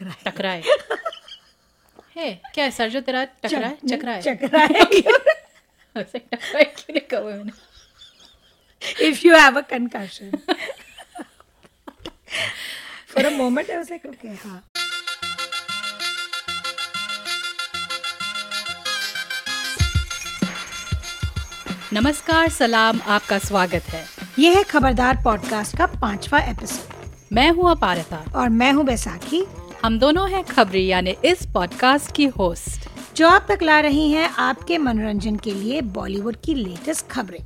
टकराए। टकराए। है क्या है सर जो तेरा टकराए? चकराए। चकराए। टकराए क्यों नहीं कहा मैंने? If you have a concussion. For a moment i was like okay हाँ। नमस्कार सलाम आपका स्वागत है। ये है खबरदार पॉडकास्ट का पांचवा एपिसोड मैं हूँ अपारता। और मैं हूँ बैसाखी। हम दोनों हैं खबरी यानी इस पॉडकास्ट की होस्ट जो आप तक ला रही हैं आपके मनोरंजन के लिए बॉलीवुड की लेटेस्ट खबरें।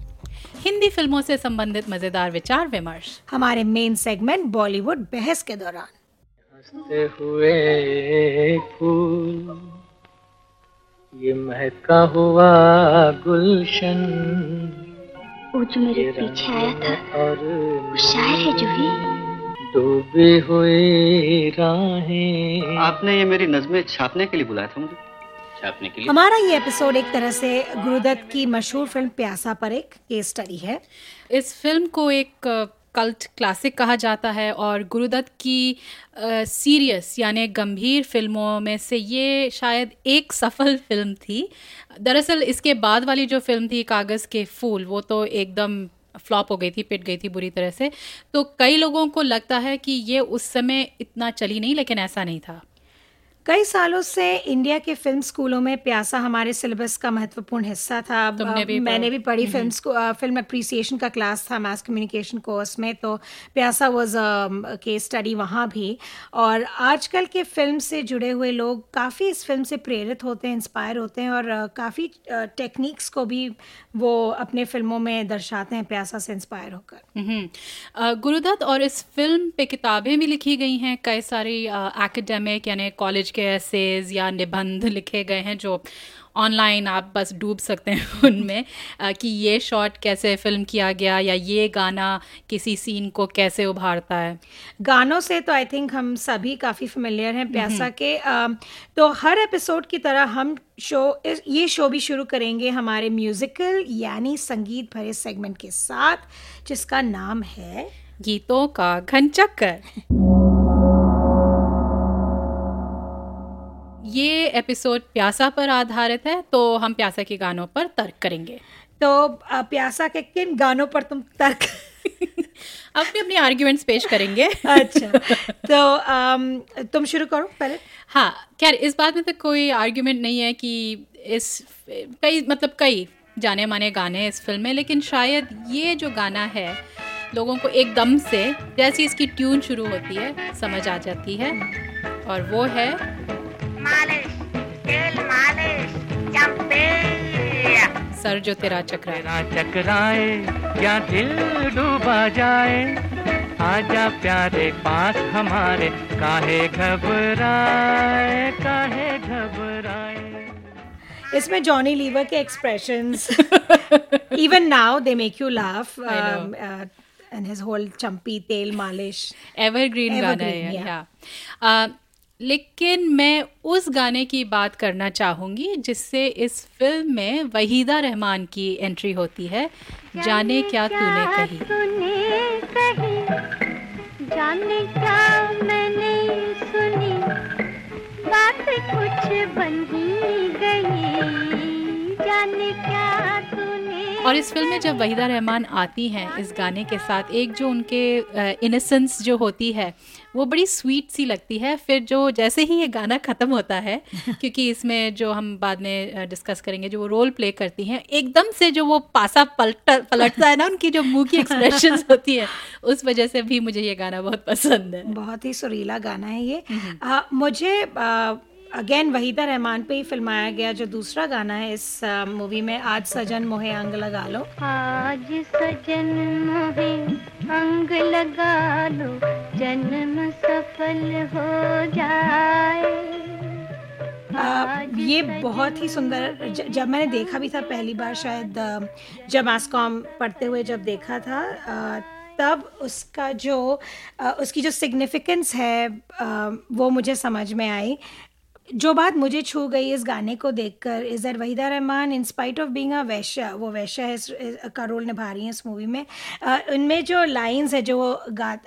हिंदी फ़िल्मों से संबंधित मज़ेदार विचार विमर्श। हमारे मेन सेगमेंट बॉलीवुड बहस के दौरान। हँसते हुए फूल ये महका हुआ गुलशन। वो जो मेरे पीछे आया था और वो शायर है जूही डूबी हुई राहें। आपने ये मेरी नज़में छापने के लिए बुलाया था मुझे। छापने के लिए? हमारा ये एपिसोड एक तरह से गुरुदत्त की मशहूर फ़िल्म प्यासा पर एक केस स्टडी है। इस फ़िल्म को एक कल्ट क्लासिक कहा जाता है और गुरुदत्त की सीरियस यानी गंभीर फ़िल्मों में से ये शायद एक सफल फ़िल्म थी। दरअसल इसके बाद वाली जो फ़िल्म थी कागज़ के फूल वो तो एकदम फ्लॉप हो गई थी, पिट गई थी बुरी तरह से। तो कई लोगों को लगता है कि ये उस समय इतना चली नहीं, लेकिन ऐसा नहीं था। कई सालों से इंडिया के फ़िल्म स्कूलों में प्यासा हमारे सिलेबस का महत्वपूर्ण हिस्सा था। तुमने भी मैंने भी पढ़ी फ़िल्म फ़िल्म अप्रिसिएशन का क्लास था मास कम्युनिकेशन कोर्स में तो प्यासा वाज के स्टडी वहाँ भी। और आजकल के फ़िल्म से जुड़े हुए लोग काफ़ी इस फ़िल्म से प्रेरित होते हैं इंस्पायर होते हैं और काफ़ी टेक्निक्स को भी वो अपने फ़िल्मों में दर्शाते हैं प्यासा से इंस्पायर होकर। हम्म। गुरुदत्त और इस फ़िल्म पे किताबें भी लिखी गई हैं कई सारी एकेडमिक यानी कॉलेज के एसेज या निबंध लिखे गए हैं जो ऑनलाइन आप बस डूब सकते हैं उनमें कि ये शॉट कैसे फ़िल्म किया गया या ये गाना किसी सीन को कैसे उभारता है? गानों से तो आई थिंक हम सभी काफ़ी फेमिलियर हैं प्यासा के तो हर एपिसोड की तरह हम शो ये शो भी शुरू करेंगे हमारे म्यूजिकल यानी संगीत भरे सेगमेंट के साथ जिसका नाम है गीतों का घनचक्कर। ये एपिसोड प्यासा पर आधारित है तो हम प्यासा के गानों पर तर्क करेंगे। तो प्यासा के किन गानों पर तुम तर्क अपने अपने आर्ग्यूमेंट्स पेश करेंगे। अच्छा तो अम, तुम शुरू करो पहले। हाँ खैर इस बात में तो कोई आर्ग्यूमेंट नहीं है कि इस कई मतलब कई जाने माने गाने हैं इस फ़िल्म में लेकिन शायद ये जो गाना है लोगों को एकदम से जैसी इसकी ट्यून शुरू होती है समझ आ जाती है। और वो है मालिश तेल मालिश चंपे सर जो तेरा चक्राए तेरा चकराए क्या दिल डूबा जाए। आजा प्यारे पास हमारे काहे घबराए काहे घबराए। इसमें जॉनी लीवर के expressions even now they make you laugh his whole चंपी तेल मालिश। एवरग्रीन गाना Evergreen, है yeah. या आ, लेकिन मैं उस गाने की बात करना चाहूँगी जिससे इस फ़िल्म में वहीदा रहमान की एंट्री होती है। जाने क्या तूने कही? कही? जाने क्या मैंने सुनी? बात कुछ बन गई। जाने क्या और इस फ़िल्म में जब वहीदा रहमान आती हैं इस गाने के साथ एक जो उनके इनसेंस जो होती है वो बड़ी स्वीट सी लगती है। फिर जो जैसे ही ये गाना ख़त्म होता है क्योंकि इसमें जो हम बाद में डिस्कस करेंगे जो वो रोल प्ले करती हैं एकदम से जो वो पासा पलट पलटता है ना उनकी जो मुँह की एक्सप्रेशन होती है उस वजह से भी मुझे ये गाना बहुत पसंद है। बहुत ही सुरीला गाना है ये। आ, मुझे अगेन वहीदा रहमान पे ही फिल्माया गया जो दूसरा गाना है इस मूवी में आज सजन मोहे अंग लगा लो। आज सजन मोहे अंग लगा लो जन्म सफल हो जाए। आ, ये बहुत ही सुंदर ज, जब मैंने देखा भी था पहली बार शायद जब मास्कॉम पढ़ते हुए जब देखा था आ, तब उसका जो उसकी जो सिग्निफिकेंस है वो मुझे समझ में आई। जो बात मुझे छू गई इस गाने को देखकर is that Waheeda Rehman in spite of being a वैश्य, वो वैश्य है का रोल निभा रही हैं इस मूवी में। उनमें जो लाइंस है, जो वो गा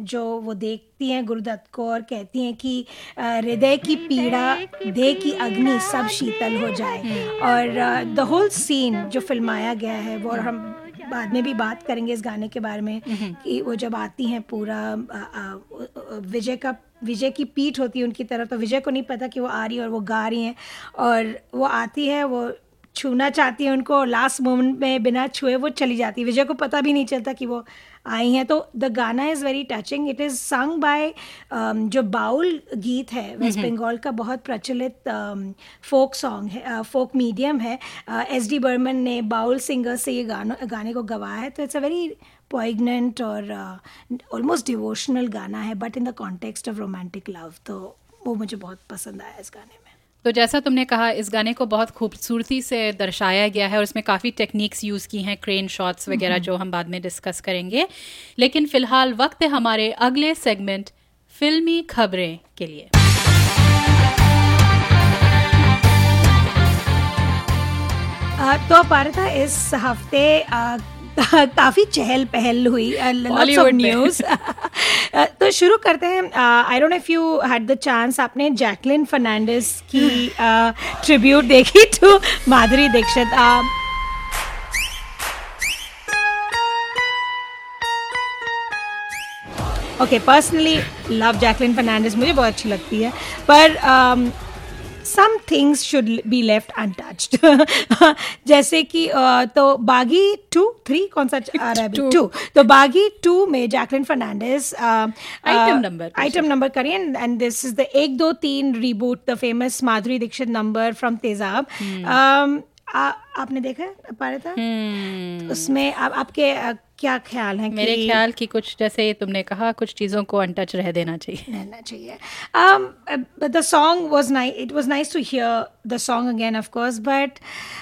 जो वो देखती हैं गुरुदत्त को और कहती हैं कि हृदय की पीड़ा, देह की अग्नि सब शीतल हो जाए। और द होल सीन जो फिल्माया गया है, वो हम बाद में भी बात करेंगे इस गाने के बारे में कि वो जब आती हैं पूरा विजय का विजय की पीठ होती है उनकी तरफ़ तो विजय को नहीं पता कि वो आ रही है और वो गा रही हैं। और वो आती है वो छूना चाहती है उनको लास्ट मोमेंट में बिना छुए वो चली जाती है। विजय को पता भी नहीं चलता कि वो आई हैं तो द गाना is very touching it is sung by जो बाउल गीत है वेस्ट बंगाल का बहुत प्रचलित फोक सॉन्ग है फोक मीडियम है. एस डी बर्मन ने बाउल सिंगर से ये गाना गाने को गवाया है तो इट्स अ वेरी पोइगनेंट और ऑलमोस्ट डिवोशनल गाना है but in the context of romantic love तो वो मुझे बहुत पसंद आया इस गाने में। तो जैसा तुमने कहा इस गाने को बहुत खूबसूरती से दर्शाया गया है और इसमें काफ़ी टेक्निक्स यूज़ की हैं क्रेन शॉट्स वगैरह जो हम बाद में डिस्कस करेंगे। लेकिन फ़िलहाल वक्त है हमारे अगले सेगमेंट फिल्मी खबरें के लिए। तो पारता इस हफ़्ते काफ़ी चहल पहल हुई Bollywood में। न्यूज़ तो शुरू करते हैं। I don't if you had the chance आपने जैकलिन फर्नांडिस की ट्रिब्यूट देखी to Madhuri Dixit. Okay personally love Jacqueline Fernandez मुझे बहुत अच्छी लगती है। पर some things should be left untouched जैसे कि तो बागी टू थ्री कौन सा आ रहा है टू तो बागी टू में जैकलिन फर्नांडिस Item number पे आइटम नंबर करिए एंड दिस इज़ द एक दो तीन reboot the famous Madhuri Dixit number from Tezaab Um, आपने देखा पारता? हम्म, उसमें आप, आपके क्या ख्याल है मेरे कि ख्याल की कुछ जैसे तुमने कहा कुछ चीज़ों को अनटच रह देना चाहिए। रहना चाहिए। The but the song was nice it was nice to hear the song again of course but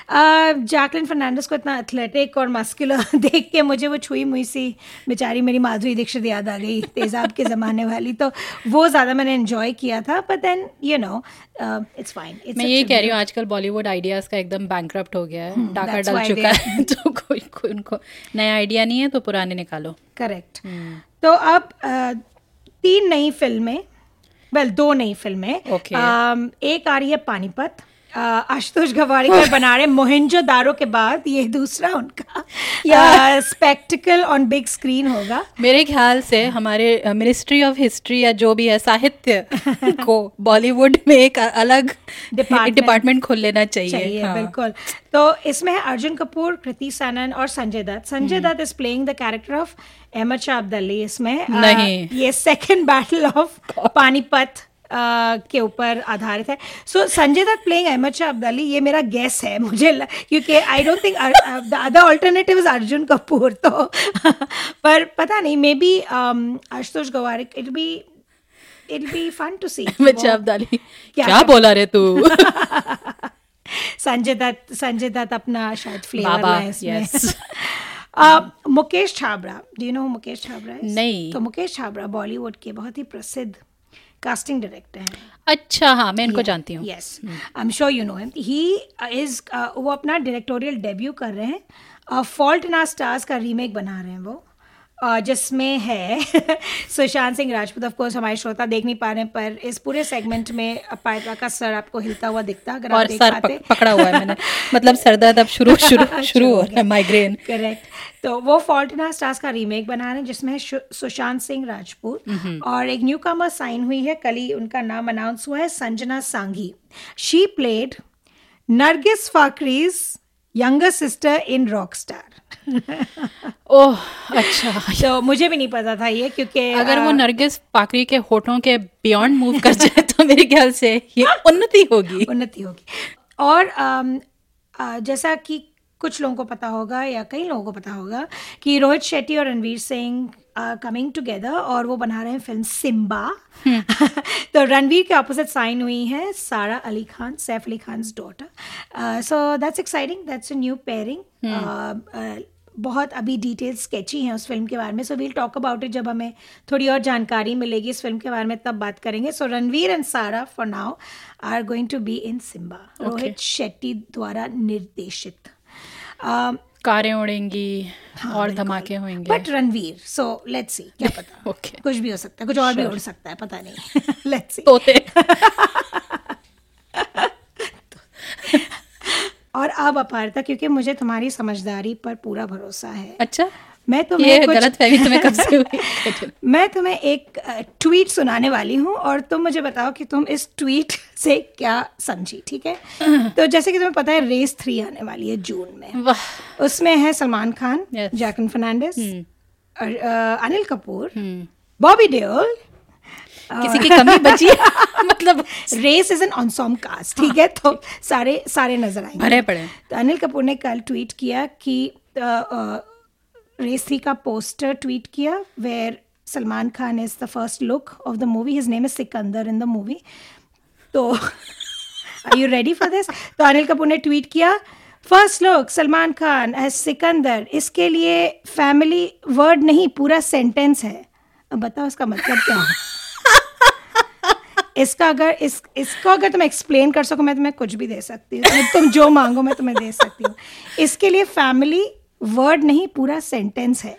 uh, Jacqueline Fernandez को इतना एथलेटिक और मस्कुलर देख के मुझे वो छुई मुई सी बेचारी मेरी माधुरी दीक्षित याद आ गई तेजाब के ज़माने वाली। तो वो ज़्यादा मैंने एंजॉय किया था but then you know it's fine मैं ये कह रही हूँ आजकल बॉलीवुड आइडियाज़ का एकदम बैंक हो गया है डाका डाल डल चुका है तो कोई कोई उनको नया आइडिया नहीं है तो पुराने निकालो। करेक्ट तो अब uh, तीन नई फ़िल्में वेल दो नई फ़िल्में um, एक आ रही है पानीपत uh, आशुतोष गवारीकर बना रहे मोहिंजो दारो के बाद ये दूसरा उनका या। स्पेक्टिकल ऑन बिग स्क्रीन होगा। मेरे ख्याल से हमारे मिनिस्ट्री ऑफ़ हिस्ट्री या जो भी है साहित्य को बॉलीवुड में एक अलग डिपार्टमेंट खोल लेना चाहिए। चाहिए हाँ। बिल्कुल। तो इसमें है अर्जुन कपूर कृति सनन और Sanjay Dutt. Sanjay hmm. Dutt is playing the character of Ahmad Shah Abdali इसमें नहीं। ये सेकेंड बैटल ऑफ़ पानीपत के ऊपर आधारित है। सो संजय दत्त प्लेइंग अहमद शाह अब्दाली ये मेरा गेस है मुझे क्योंकि I don't think the other alternative is Arjun Kapoor तो। पर पता नहीं maybe Ashutosh Gowariker it be it be fun to see बच्चा अब्दाली क्या बोला रे तू? संजय दत्त संजय दत्त अपना शायद फ्लेवर लाए इसमें। yes. Mukesh Chhabra do you know Mukesh Chhabra नहीं। तो मुकेश छाबड़ा बॉलीवुड के बहुत ही प्रसिद्ध कास्टिंग डायरेक्टर हैं। अच्छा हाँ मैं इनको yeah, जानती हूँ। Yes I am sure you know him he is वो अपना डायरेक्टोरियल डेब्यू कर रहे हैं। फॉल्ट इन आर स्टार्स का रीमेक बना रहे हैं वो। जिसमें है सुशांत सिंह राजपूत ऑफ़ कोर्स हमारे श्रोता देख नहीं पा रहे पर इस पूरे सेगमेंट में पायत्रा का सर आपको हिलता हुआ दिखता अगर आप और देख सर पाते पक, पकड़ा हुआ है मैंने। मतलब सर दर्द अब शुरू शुरू शुरू हो रहा है माइग्रेन करेक्ट तो वो फॉल्ट इन स्टार्स का रीमेक बना रहे हैं जिसमें है सुशांत सिंह राजपूत और एक न्यू कमर साइन हुई है कल ही उनका नाम अनाउंस हुआ है Sanjana Sanghi she played Nargis Fakhri's younger sister in Rockstar oh अच्छा। तो मुझे भी नहीं पता था ये क्योंकि अगर आ, वो नरगिस पाकरी के होठों के बियॉन्ड मूव कर जाए तो मेरे ख्याल से ये उन्नति होगी। उन्नति होगी। और अ, जैसा कि कुछ लोगों को पता होगा या कई लोगों को पता होगा कि रोहित शेट्टी और रणवीर सिंह कमिंग टुगेदर और वो बना रहे हैं फ़िल्म सिम्बा तो रणवीर के ऑपोजिट साइन हुई है Sara Ali Khan Saif Ali Khan daughter so that's exciting that's a new pairing बहुत अभी डिटेल्स स्केची हैं उस फ़िल्म के बारे में so we'll talk about it जब हमें थोड़ी और जानकारी मिलेगी इस फ़िल्म के बारे में तब बात करेंगे। So Ranveer and Sara for now are going to be in Simmba Rohit Shetty द्वारा निर्देशित। Um, कारें उड़ेंगी हाँ, और धमाके होंगे। But Ranveer so let's see क्या पता। Okay Okay. कुछ भी हो सकता है कुछ और भी उड़ सकता है पता नहीं। लेट्स सी तोते और अब अपारता क्योंकि मुझे तुम्हारी समझदारी पर पूरा भरोसा है। अच्छा? मैं तुम्हें ये कुछ गलत फहमी तुम्हें कब से हुई? मैं तुम्हें एक ट्वीट सुनाने वाली हूँ और तुम मुझे बताओ कि तुम इस ट्वीट से क्या समझी ठीक है? तो जैसे कि तुम्हें पता है रेस थ्री आने वाली है जून में। उसमें है सलमान खान जैकन फर्नांडिस अनिल कपूर हम्म। बॉबी देओल किसी की कमी बची मतलब Race is an awesome cast ठीक है? तो सारे सारे नज़र आएँगे। भरे पड़े। तो अनिल कपूर ने कल ट्वीट किया कि रेस थ्री का पोस्टर ट्वीट किया where Salman Khan is the first look of the movie his name is Sikandar in the movie तो are you ready for this तो अनिल कपूर ने ट्वीट किया first look Salman Khan as Sikandar. इसके लिए family word नहीं पूरा sentence है। अब बताओ इसका मतलब क्या है? इसका अगर इस इसको अगर तुम एक्सप्लेन कर सको मैं तुम्हें कुछ भी दे सकती हूँ। तुम जो मांगो मैं तुम्हें दे सकती हूँ। इसके लिए फैमिली वर्ड नहीं पूरा सेंटेंस है।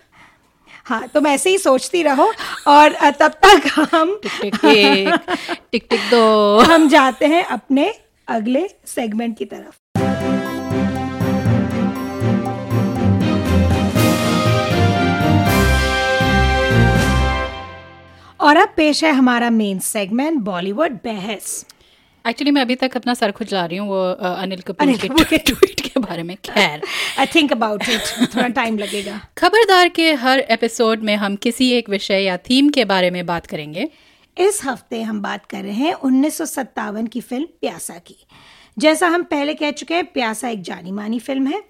हाँ तुम ऐसे ही सोचती रहो और तब तक हम टिक टिक टिक। टिक दो। हम जाते हैं अपने अगले सेगमेंट की तरफ़। और अब पेश है हमारा मेन सेगमेंट बॉलीवुड बहस। एक्चुअली मैं अभी तक अपना सर खुजला रही हूँ वो अनिल कपूर के के ट्वीट के बारे में। खैर। आई थिंक अबाउट इट थोड़ा टाइम लगेगा। खबरदार के हर एपिसोड में हम किसी एक विषय या थीम के बारे में बात करेंगे। इस हफ़्ते हम बात कर रहे हैं उन्नीस सौ सत्तावन की फ़िल्म प्यासा की। जैसा हम पहले कह चुके हैं प्यासा एक जानी मानी फ़िल्म है।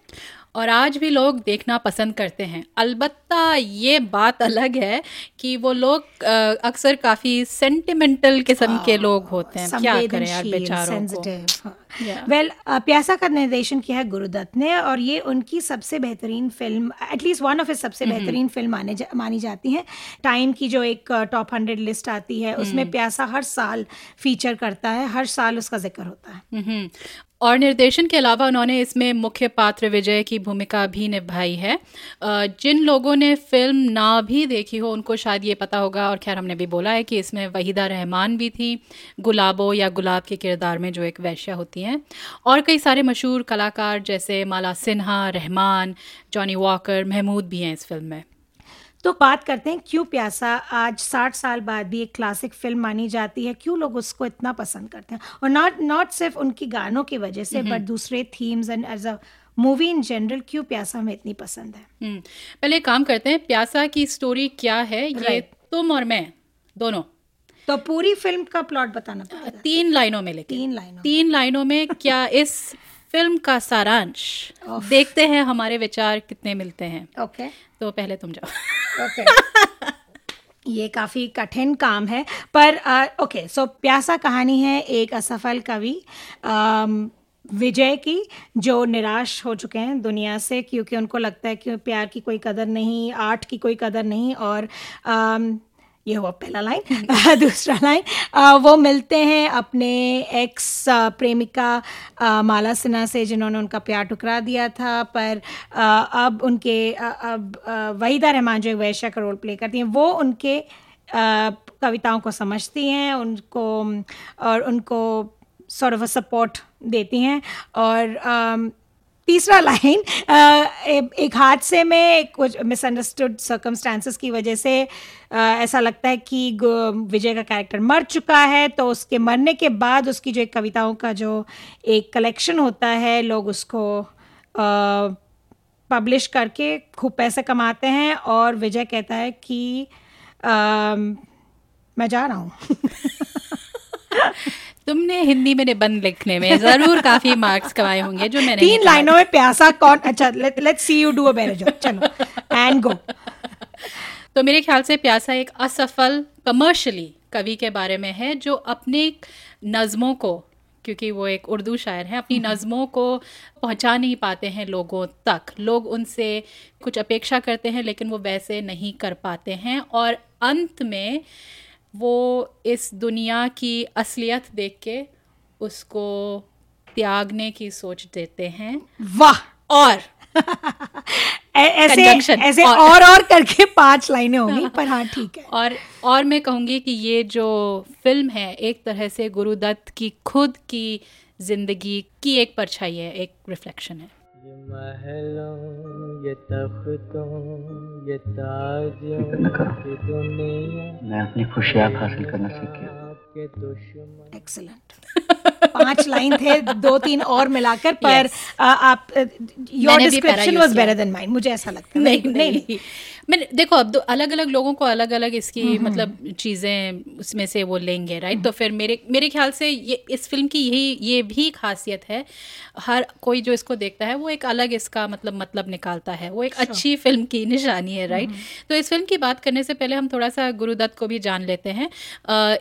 और आज भी लोग देखना पसंद करते हैं। अलबत्ता ये बात अलग है कि वो लोग अक्सर काफ़ी सेंटिमेंटल किस्म के लोग होते हैं। क्या करें यार बेचारों को? Yeah. वेल प्यासा का निर्देशन किया है गुरुदत्त ने और ये उनकी सबसे बेहतरीन फ़िल्म एटलीस्ट वन ऑफ़ सबसे बेहतरीन फ़िल्म माने जा, मानी जाती है। टाइम की जो एक टॉप हंड्रेड लिस्ट आती है उसमें प्यासा हर साल फीचर करता है हर साल उसका ज़िक्र होता है। हम्म और निर्देशन के अलावा उन्होंने इसमें मुख्य पात्र विजय की भूमिका भी निभाई है। जिन लोगों ने फ़िल्म ना भी देखी हो, उनको शायद ये पता होगा और खैर हमने भी बोला है कि इसमें वहीदा रहमान भी थी। गुलाबो या गुलाब के किरदार में जो एक वैश्या होती हैं। और कई सारे मशहूर कलाकार जैसे माला सिन्हा, रहमान, जॉनी वॉकर, महमूद भी हैं इस फ़िल्म में। तो बात करते हैं क्यों प्यासा? आज साठ साल बाद भी एक क्लासिक फ़िल्म मानी जाती है। क्यों लोग उसको इतना पसंद करते हैं? और नॉट नॉट सिर्फ़ उनकी गानों की वजह से बट दूसरे themes and as a movie in general क्यों प्यासा हमें इतनी पसंद है? हम्म, पहले काम करते हैं प्यासा की स्टोरी क्या है? ये. तुम और मैं दोनों। तो पूरी फ़िल्म का प्लॉट बताना तीन लाइनों में लेके। तीन लाइनों तीन लाइनों में क्या इस फ़िल्म का सारांश। देखते हैं हमारे विचार कितने मिलते हैं। ओके तो पहले तुम जाओ। ओके ये काफ़ी कठिन काम है पर ओके सो प्यासा कहानी है एक असफल कवि विजय की जो निराश हो चुके हैं दुनिया से क्योंकि उनको लगता है कि प्यार की कोई कदर नहीं आर्ट की कोई कदर नहीं और ये हुआ पहला लाइन दूसरा लाइन वो मिलते हैं अपने एक्स प्रेमिका माला सिन्हा से जिन्होंने उनका प्यार ठुकरा दिया था पर अब उनके अब वहीदा रहमान जो वैश्या का रोल प्ले करती हैं। वो उनके कविताओं को समझती हैं उनको और उनको सॉर्ट ऑफ़ सपोर्ट देती हैं। और तीसरा लाइन एक हादसे में कुछ मिसअंडरस्टूड सर्कमस्टांसेस की वजह से ऐसा लगता है कि विजय का कैरेक्टर मर चुका है तो उसके मरने के बाद उसकी जो एक कविताओं का जो एक कलेक्शन होता है लोग उसको पब्लिश करके खूब पैसे कमाते हैं और विजय कहता है कि अम, मैं जा रहा हूँ। तुमने हिंदी में निबंध लिखने में ज़रूर काफ़ी मार्क्स कमाए होंगे जो मैंने तीन लाइनों में प्यासा कौन अच्छा let's see you do a better job चलो एंड गो तो मेरे ख्याल से प्यासा एक असफल कमर्शियली कवि के बारे में है जो अपने नज़मों को क्योंकि वो एक उर्दू शायर हैं अपनी नज़मों को पहुँचा नहीं पाते हैं लोगों तक। लोग उनसे कुछ अपेक्षा करते हैं लेकिन वो वैसे नहीं कर पाते हैं। और अंत में वो इस दुनिया की असलियत देख के उसको त्यागने की सोच देते हैं। वाह। और ऐसे ऐसे और- और और करके पाँच लाइनें होंगी पर हाँ ठीक है। और और मैं कहूँगी कि ये जो फ़िल्म है एक तरह से गुरुदत्त की खुद की ज़िंदगी की एक परछाई है एक रिफ्लेक्शन है। ये महलों ये तख्तों ये ताजों। की दुनिया मैं अपनी खुशी आप हासिल करना सीख गया। आपके दुश्मन। एक्सलेंट पाँच लाइन थे दो तीन और मिलाकर पर Yes. आ, आप your description was better than mine मुझे ऐसा लगता है। नहीं नहीं, नहीं, नहीं। मैंने देखो अब अलग अलग लोगों को अलग अलग इसकी मतलब चीज़ें उसमें से वो लेंगे राइट तो फिर मेरे मेरे ख्याल से ये इस फ़िल्म की यही ये भी खासियत है हर कोई जो इसको देखता है वो एक अलग इसका मतलब मतलब निकालता है। वो एक अच्छी फ़िल्म की निशानी है राइट तो इस फ़िल्म की बात करने से पहले हम थोड़ा सा गुरुदत्त को भी जान लेते हैं।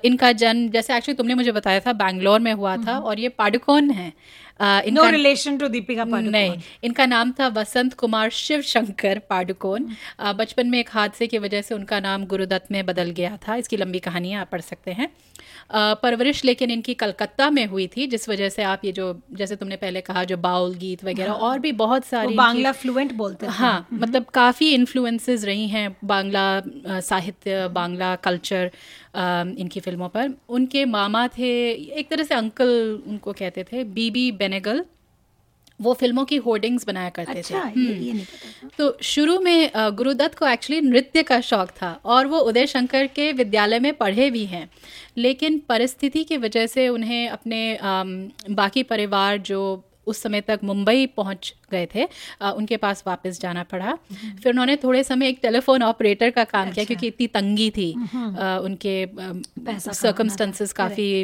इनका जन्म जैसे एक्चुअली तुमने मुझे बताया था बैंगलोर में हुआ था और ये पाडुकोन है। No relation to Deepika Padukone नहीं इनका नाम था वसंत कुमार शिव शंकर पाडुकोन बचपन में एक हादसे की वजह से उनका नाम गुरुदत्त में बदल गया था। इसकी लंबी कहानी आप पढ़ सकते हैं। परवरिश लेकिन इनकी कलकत्ता में हुई थी जिस वजह से आप ये जो जैसे तुमने पहले कहा जो बाउल गीत वगैरह हाँ। और भी बहुत सारी बांग्ला फ्लुएंट बोलते थे। हाँ मतलब काफ़ी इन्फ्लुएंसेस रही हैं बांग्ला साहित्य बांग्ला कल्चर इनकी फ़िल्मों पर। उनके मामा थे एक तरह से अंकल उनको कहते थे बीबी बेनेगल। वो फ़िल्मों की होर्डिंग्स बनाया करते अच्छा थे ये, ये नहीं पता था। तो शुरू में गुरुदत्त को एक्चुअली नृत्य का शौक था और वो उदय शंकर के विद्यालय में पढ़े भी हैं। लेकिन परिस्थिति की वजह से उन्हें अपने बाकी परिवार जो उस समय तक मुंबई पहुँच गए थे। अ, उनके पास वापस जाना पड़ा। फिर उन्होंने थोड़े समय एक टेलीफोन ऑपरेटर का काम किया क्योंकि इतनी तंगी थी। अ, उनके पैसा सर्कमस्टेंसेस काफ़ी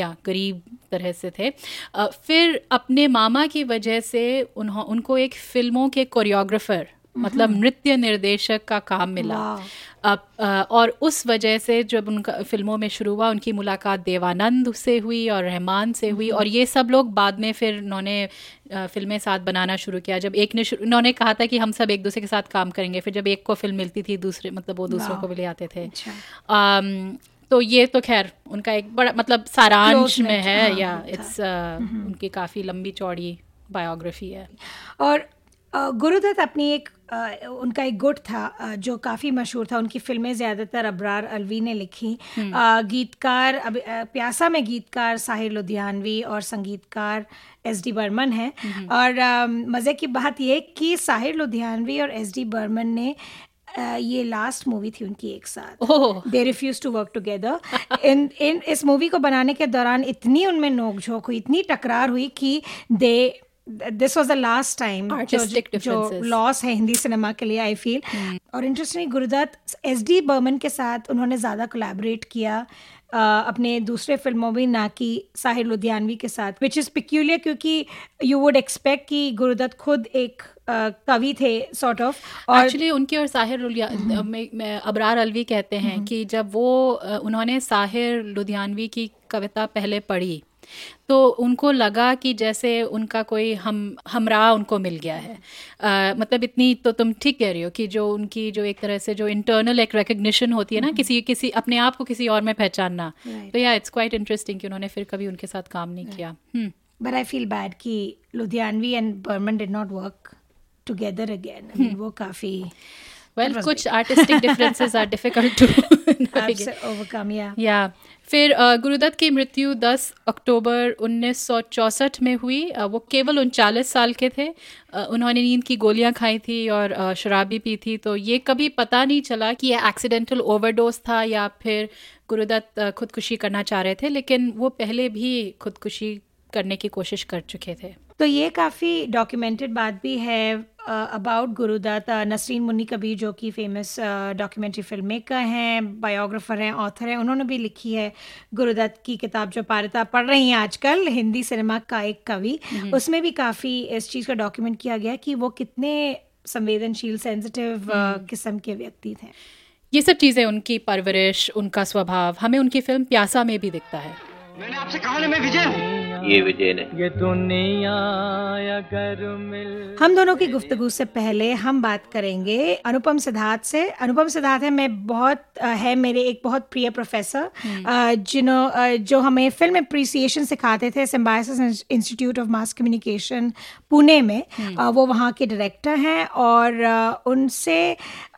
या गरीब तरह से थे। अ, फिर अपने मामा की वजह से उन्हों उनको एक फ़िल्मों के कोरियोग्राफर मतलब नृत्य निर्देशक का काम मिला। और उस वजह से जब उनका फ़िल्मों में शुरू हुआ उनकी मुलाकात देवानंद से हुई और रहमान से हुई और ये सब लोग बाद में फिर उन्होंने फ़िल्में साथ बनाना शुरू किया। जब एक ने शुरू- उन्होंने कहा था कि हम सब एक दूसरे के साथ काम करेंगे फिर जब एक को फ़िल्म मिलती थी दूसरे मतलब वो दूसरों को भी ले आते थे। अच्छा। तो ये तो खैर उनका एक बड़ा मतलब सारांश में है हाँ, या इट्स उनकी काफ़ी लंबी चौड़ी बायोग्राफी है। और गुरुदत्त अपनी एक उनका एक गुट था जो काफ़ी मशहूर था। उनकी फ़िल्में ज़्यादातर अबरार अलवी ने लिखी। अ, गीतकार अब प्यासा में गीतकार साहिर लुधियानवी और संगीतकार एस डी बर्मन है। और मज़े की बात ये कि साहिर लुधियानवी और एस डी बर्मन ने अ, ये लास्ट मूवी थी उनकी एक साथ। They refuse to work together in in इस मूवी को बनाने के दौरान इतनी उनमें नोकझोंक हुई इतनी टकरार हुई कि they this was the last time जो. Hmm. लॉस है हिंदी सिनेमा के लिए आई फील और interesting Guru Dutt S D Burman के साथ उन्होंने ज़्यादा कोलैबोरेट किया अ, अपने दूसरे फ़िल्मों में ना कि साहिर लुधियानवी के साथ विच इज़ पिक्यूलियर क्योंकि यू वुड एक्सपेक्ट कि गुरुदत्त खुद एक अ, कवि थे सॉर्ट ऑफ़ और एक्चुअली उनकी और साहिर लुलिया- में- में अबरार अलवी कहते हैं कि जब वो उन्होंने साहिर लुधियानवी की कविता पहले पढ़ी तो उनको लगा कि जैसे उनका कोई हम हमरा उनको मिल गया है। अ, मतलब इतनी तो तुम ठीक कह रही हो कि जो उनकी जो एक तरह से जो इंटरनल एक रिकग्निशन होती है ना किसी किसी अपने आप को किसी और में पहचानना। तो या इट्स क्वाइट इंटरेस्टिंग कि उन्होंने फिर कभी उनके साथ काम नहीं किया। बट आई फील बैड कि Ludhianvi and Burman work together again. I mean, वो काफ़ी वेल was कुछ artistic differences are difficult to आपसे overcome yeah. या फिर गुरुदत्त की मृत्यु 10 अक्टूबर 1964 में हुई। वो केवल उनचालीस साल के थे। उन्होंने नींद की गोलियाँ खाई थी और शराब भी पी थी। तो ये कभी पता नहीं चला कि ये एक्सीडेंटल ओवरडोज था या फिर गुरुदत्त खुदकुशी करना चाह रहे थे लेकिन वो पहले भी खुदकुशी करने की कोशिश कर चुके थे। तो ये काफ़ी डॉक्यूमेंटेड बात भी है। अबाउट गुरुदत्त नसरीन मुन्नी कबीर जो कि फ़ेमस डॉक्यूमेंट्री फ़िल्म मेकर हैं बायोग्राफर हैं ऑथर हैं उन्होंने भी लिखी है गुरुदत्त की किताब जो पारिता पढ़ रही हैं आजकल हिंदी सिनेमा का एक कवि। उसमें भी काफ़ी इस चीज़ का डॉक्यूमेंट किया गया कि वो कितने संवेदनशील सेंसिटिव किस्म के व्यक्ति थे। ये सब चीज़ें उनकी परवरिश उनका स्वभाव हमें उनकी फ़िल्म प्यासा में भी दिखता है। मैंने आपसे कहा ना मैं विजय हूँ। ये विजय नहीं ये दुनिया अगर मिल हम दोनों की गुफ्तगु से पहले हम बात करेंगे अनुपम सिद्धार्थ से। अनुपम सिद्धार्थ है मैं बहुत है मेरे एक बहुत प्रिय प्रोफेसर अ, जिन्हों जो हमें फ़िल्म अप्रिसिएशन सिखाते थे Symbiosis Institute of Mass Communication Pune में। वो वहाँ के डायरेक्टर हैं और उनसे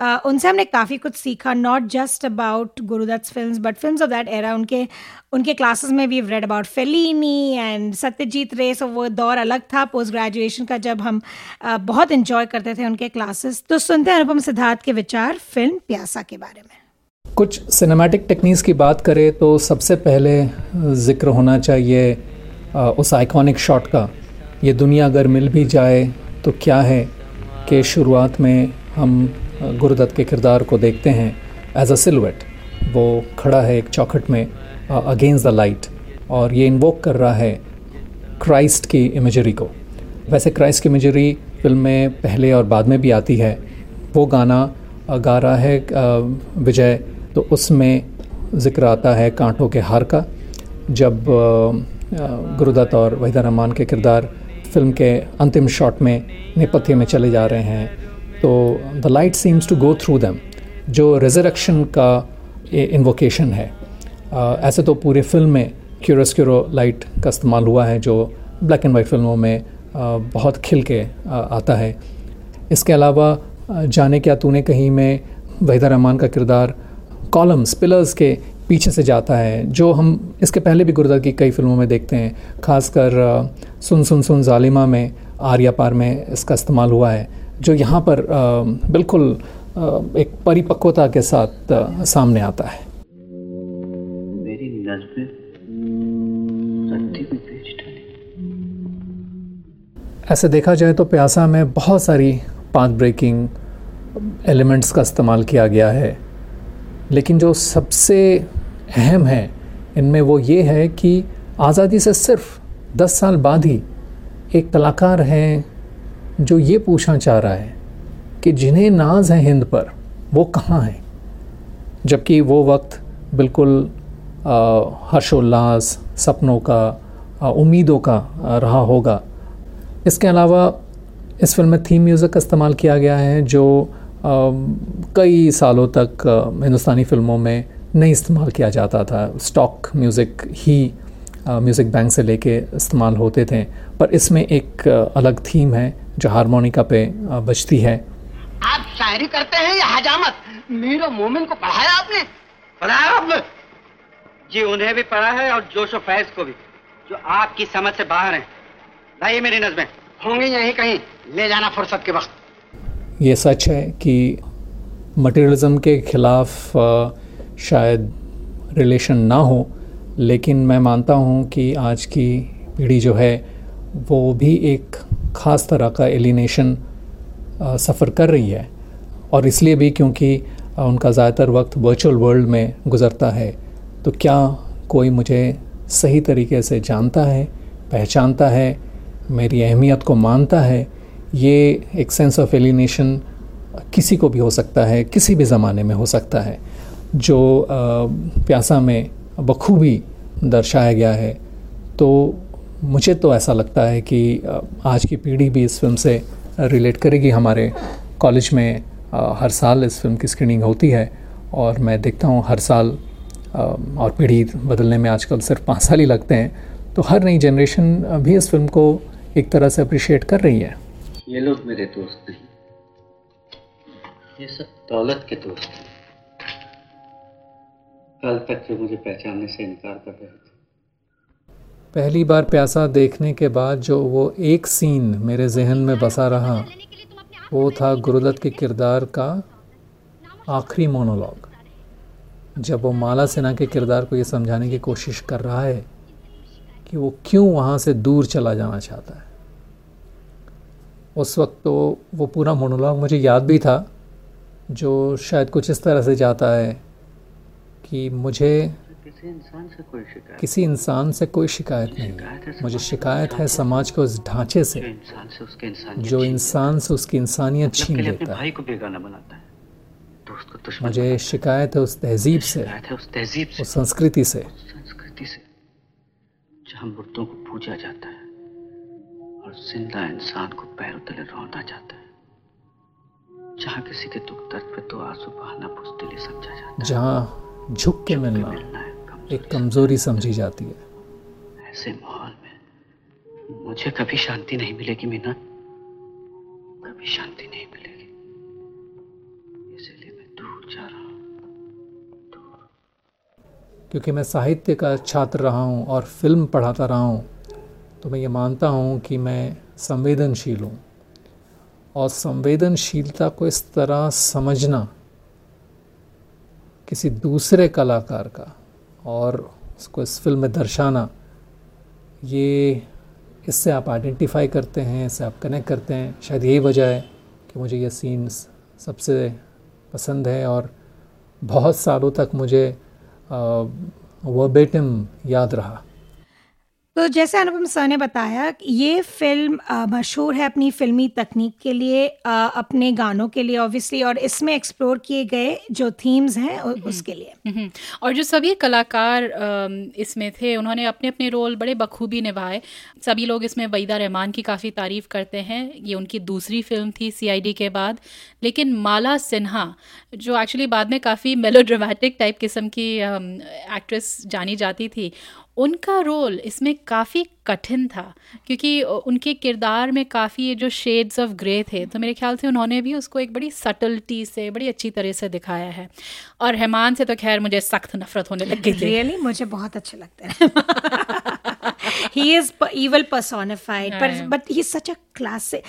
उनसे हमने काफ़ी कुछ सीखा not just about Guru Dutt film but film of that era उनके उनके क्लासेस में we read about Fellini and Satyajit Ray so वो दौर अलग था पोस्ट ग्रेजुएशन का जब हम बहुत इन्जॉय करते थे उनके क्लासेस तो सुनते हैं अनुपम सिद्धार्थ के विचार फ़िल्म प्यासा के बारे में। कुछ सिनेमैटिक टेक्निक्स की बात करें तो सबसे पहले ज़िक्र होना चाहिए उस आइकॉनिक शॉट का। ये दुनिया अगर मिल भी जाए तो क्या है कि शुरुआत में हम गुरुदत्त के किरदार को देखते हैं। एज अ सिलवेट वो खड़ा है एक चौखट में अगेंस्ट द लाइट और ये इन्वोक कर रहा है क्राइस्ट की इमेजरी को। वैसे क्राइस्ट की इमेजरी फ़िल्म में पहले और बाद में भी आती है। वो गाना गा रहा है विजय तो उसमें ज़िक्र आता है कांटों के हार का, जब गुरुदत्त और वहीदा रहमान के किरदार फ़िल्म के अंतिम शॉट में नेपथ्य में चले जा रहे हैं। तो the light seems to go through them जो रिजरेक्शन का इन्वोकेशन है। ऐसे तो पूरे फ़िल्म में क्यूरोस्क्यूरो लाइट का इस्तेमाल हुआ है, जो ब्लैक एंड वाइट फ़िल्मों में बहुत खिल के आता है। इसके अलावा जाने क्या तूने कहीं में वहीदा रहमान का किरदार, कॉलम्स, पिलर्स के पीछे से जाता है, जो हम इसके पहले भी गुरुदत्त की कई फ़िल्मों में देखते हैं, खासकर सुन सुन सुन जालिमा में, आर्या पार में इसका इस्तेमाल हुआ है, जो यहाँ पर बिल्कुल एक परिपक्वता के साथ सामने आता है। ऐसे देखा जाए तो प्यासा में बहुत सारी पाथ ब्रेकिंग एलिमेंट्स का इस्तेमाल किया गया है। लेकिन जो सबसे अहम है, इनमें वो ये है कि आज़ादी से सिर्फ़ 10 साल बाद ही एक कलाकार हैं जो ये पूछना चाह रहा है कि जिन्हें नाज है हिंद पर, वो कहाँ हैं? जबकि वो वक्त बिल्कुल हर्षोल्लास, सपनों का उम्मीदों का रहा होगा। इसके अलावा इस फ़िल्म में थीम म्यूज़िक का इस्तेमाल किया गया है जो कई सालों तक हिंदुस्तानी फ़िल्मों में नहीं इस्तेमाल किया जाता था। स्टॉक म्यूज़िक ही म्यूज़िक बैंक से लेके इस्तेमाल होते थे। पर इसमें एक अलग थीम है जो हारमोनिका पे बजती है। आप शायरी करते हैं या हजामत? मीर मोमिन को पढ़ाया आपने? पढ़ाया आपने? जी उन्हें भी पढ़ा है और जोशो फैज को भी जो आपकी समझ से बाहर हैं। लाइए मेरी नजमें। होंगे यहीं कहीं। ले जाना फुर्सत के वक्त। ये सच है कि मटेरियलिज्म के ख़िलाफ़ शायद रिलेशन ना हो, लेकिन मैं मानता हूँ कि आज की पीढ़ी जो है, वो भी एक ख़ास तरह का एलिनेशन सफ़र कर रही है। और इसलिए भी क्योंकि उनका ज़्यादातर वक्त वर्चुअल वर्ल्ड में गुज़रता है तो क्या कोई मुझे सही तरीके से जानता है, पहचानता है मेरी अहमियत को मानता है, ये एक सेंस ऑफ़ एलिनेशन किसी को भी हो सकता है, किसी भी ज़माने में हो सकता है, जो प्यासा में बखूबी दर्शाया गया है। तो मुझे तो ऐसा लगता है कि आज की पीढ़ी भी इस फ़िल्म से रिलेट करेगी। हमारे कॉलेज में हर साल इस फ़िल्म की स्क्रीनिंग होती है और मैं देखता हूँ हर साल और पीढ़ी बदलने में आजकल सिर्फ़ पाँच साल ही लगते हैं। तो हर नई जनरेशन भी इस फ़िल्म को एक तरह से अप्रिशिएट कर रही है। ये लोग मेरे दोस्त नहीं। ये सब दौलत के दोस्त हैं। कल तक जो मुझे पहचानने से इनकार कर रहे थे। पहली बार प्यासा देखने के बाद जो वो एक सीन मेरे जहन में बसा रहा वो था गुरुदत्त के किरदार का आखिरी मोनोलॉग जब वो माला सिन्हा के किरदार को ये समझाने की कोशिश कर रहा है कि वो क्यों वहाँ से दूर चला जाना चाहता है? उस वक्त तो वो पूरा मोनोलॉग मुझे याद भी था जो शायद कुछ इस तरह से जाता है कि मुझे किसी इंसान से कोई शिकायत किसी इंसान से कोई शिकायत नहीं है। मुझे शिकायत है समाज के उस ढांचे से जो इंसान से उसकी इंसानियत छीन लेता है। दुश्मन मुझे शिकायत है उस तहजीब से। उस संस्कृति से। जहाँ मुर्दों को पूजा जाता है और ज़िंदा इंसान को पैरों तले रौंदा जाता है। जहाँ किसी के दुख दर्द पे तो आँसू बहाना बुजदिली समझा जाता है। जहाँ झुक के मिलना मिलना है एक कमज़ोरी समझी जाती है। ऐसे माहौल में मुझे कभी शांति नहीं मिलेगी मीना। कभी शांति नहीं मिलेगी। क्योंकि मैं साहित्य का छात्र रहा हूँ और फ़िल्म पढ़ाता रहा हूँ तो मैं ये मानता हूँ कि मैं संवेदनशील हूँ। और संवेदनशीलता को इस तरह समझना किसी दूसरे कलाकार का और उसको इस फ़िल्म में दर्शाना, ये इससे आप आइडेंटिफाई करते हैं, इससे आप कनेक्ट करते हैं। शायद यही वजह है कि मुझे ये सीन्स सबसे पसंद है और बहुत सालों तक मुझे वर्बेटम याद रहा। तो जैसे अनुपम सर ने बताया ये फ़िल्म मशहूर है अपनी फिल्मी तकनीक के लिए अपने गानों के लिए ऑब्वियसली और इसमें एक्सप्लोर किए गए जो थीम्स हैं उसके लिए। और जो सभी कलाकार इसमें थे उन्होंने अपने अपने रोल बड़े बखूबी निभाए। सभी लोग इसमें वहीदा रहमान की काफ़ी तारीफ़ करते हैं। ये उनकी दूसरी फ़िल्म थी सीआईडी के बाद। लेकिन माला सिन्हा जो एक्चुअली बाद में काफ़ी मेलोड्रामेटिक टाइप किस्म की एक्ट्रेस जानी जाती थी। उनका रोल इसमें काफ़ी कठिन था क्योंकि उनके किरदार में काफ़ी ये जो शेड्स ऑफ़ ग्रे थे तो मेरे ख्याल से उन्होंने भी उसको एक बड़ी सटल्टी से बड़ी अच्छी तरह से दिखाया है। और हेमान से तो खैर मुझे सख्त नफरत होने लग गई थी। रियली मुझे बहुत अच्छे लगते हैं। ही इज़ इवल पर्सोनिफाइड पर। But he such a classic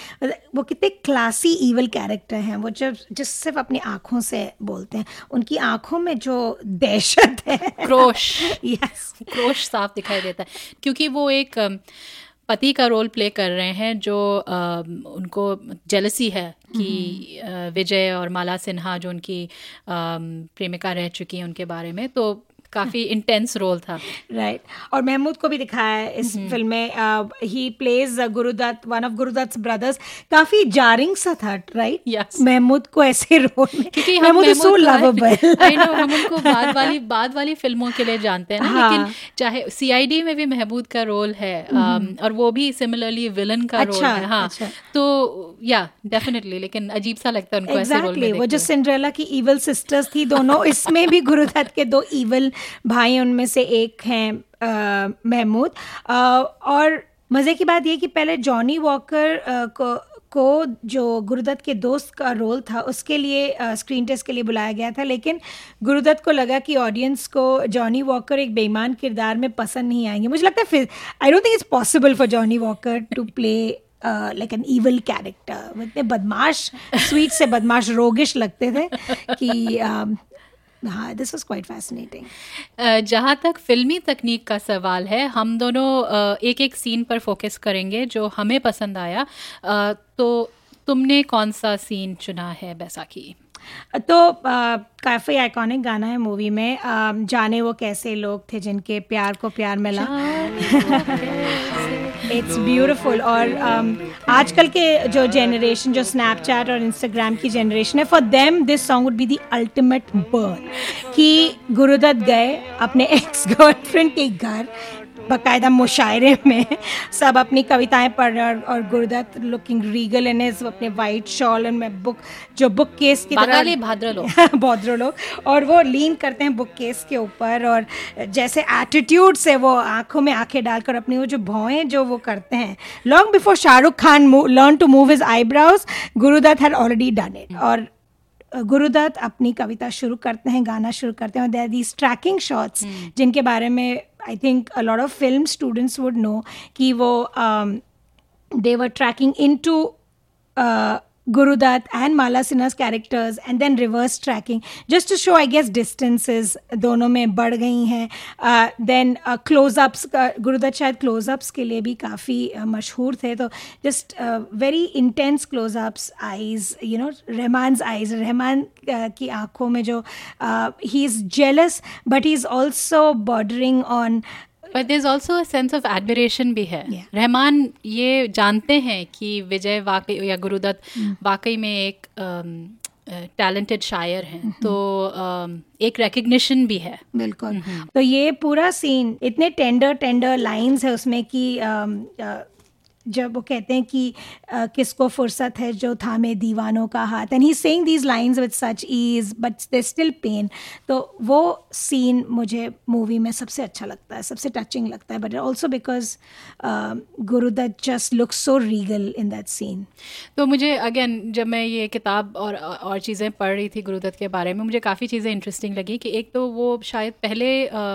वो कितने क्लासी इवल कैरेक्टर हैं वो जब जिस सिर्फ़ अपनी आँखों से बोलते हैं। उनकी आँखों में जो दहशत है। क्रोश। यस क्रोश साफ़ दिखाई देता है। क्योंकि वो एक पति का रोल प्ले कर रहे हैं जो अम, उनको जेलसी है कि विजय और माला सिन्हा जो उनकी प्रेमिका रह चुकी हैं उनके बारे में तो काफ़ी इंटेंस रोल था राइट right. और महमूद को भी दिखाया है इस फ़िल्म में ही plays Guru Dutt one of Guru Dutt brothers काफ़ी जारिंग सा था राइट Yes. महमूद को ऐसे रोल में क्योंकि हम महमूद सो महमूद को- लवेबल I know, हम उनको बाद वाली बाद वाली फ़िल्मों के लिए जानते हैं ना हाँ। लेकिन चाहे सीआईडी में भी महबूद का रोल है um, और वो भी सिमिलरली विलन का अच्छा, रोल है हाँ अच्छा। तो या डेफिनेटली लेकिन अजीब सा लगता है उनको ऐसे रोल में वो जो सिंड्रेला की इवल सिस्टर्स थी दोनों इसमें भी गुरुदत्त के दो इवल भाई उनमें से एक हैं महमूद। और मज़े की बात ये कि पहले जॉनी वॉकर को को जो गुरुदत्त के दोस्त का रोल था, उसके लिए स्क्रीन टेस्ट के लिए बुलाया गया था, लेकिन गुरुदत्त को लगा कि ऑडियंस को जॉनी वॉकर एक बेईमान किरदार में पसंद नहीं आएँगे। मुझे लगता है I don't think it's possible for Johnny Walker to play like an evil character इतने बदमाश स्वीट से बदमाश रोगिश लगते थे कि हाँ दिस वाज क्वाइट फैसिनेटिंग जहाँ तक फिल्मी तकनीक का सवाल है हम दोनों एक एक सीन पर फोकस करेंगे जो हमें पसंद आया। तो तुमने कौन सा सीन चुना है बैसाखी? तो काफ़ी आइकॉनिक गाना है मूवी में। um, जाने वो कैसे लोग थे जिनके प्यार को प्यार मिला। इट्स ब्यूटिफुल और um, आजकल के जो जनरेशन जो स्नैपचैट और इंस्टाग्राम की जनरेशन है for them this song would be the ultimate burn कि गुरुदत्त गए अपने एक्स गर्लफ्रेंड के घर बाकायदा मुशायरे में सब अपनी कविताएँ पढ़ रहे और, और Guru Dutt looking regal in his अपने वाइट शॉल एंड में बुक जो बुक केस की तरह भाद्र लोग बौद्रो लोग और वो लीन करते हैं बुक केस के ऊपर और जैसे एटीट्यूड से वो आँखों में आँखें डालकर अपनी वो जो भौएँ जो वो करते हैं। Long before Shahrukh Khan learn to move his eyebrows Guru Dutt had already done it और गुरुदत्त अपनी कविता शुरू करते हैं गाना शुरू करते हैं देर दीज ट्रैकिंग शॉट्स जिनके बारे में I think a lot of film students would know कि वो they were tracking in uh, Gurudat and Mala Sinha's characters and then reverse tracking just to show I guess distances दोनों में बढ़ गई हैं uh, then uh, close-ups का गुरुदत्त शायद close-ups के लिए भी काफ़ी uh, मशहूर थे तो just uh, very intense close-ups eyes you know रहमान's eyes Rahman uh, की आँखों में जो uh, he is jealous but he is also bordering on but there also sense of admiration भी है। Yeah. रहमान ये जानते हैं कि विजय वाकई या गुरुदत्त वाकई में एक टैलेंटेड टैलेंटेड शायर हैं। तो uh, एक रिकग्निशन भी है। बिल्कुल। तो ये पूरा सीन इतने टेंडर टेंडर लाइंस है उसमें कि uh, जब वो कहते हैं कि अ, किसको फुर्सत है जो थामे दीवानों का हाथ। And he saying these lines with such ease but they still pain तो वो सीन मुझे मूवी में सबसे अच्छा लगता है सबसे टचिंग लगता है but also because Guru Dutt just look so regal in that scene तो मुझे अगेन जब मैं ये किताब और और चीज़ें पढ़ रही थी गुरुदत्त के बारे में मुझे काफ़ी चीज़ें इंटरेस्टिंग लगी कि एक तो वो शायद पहले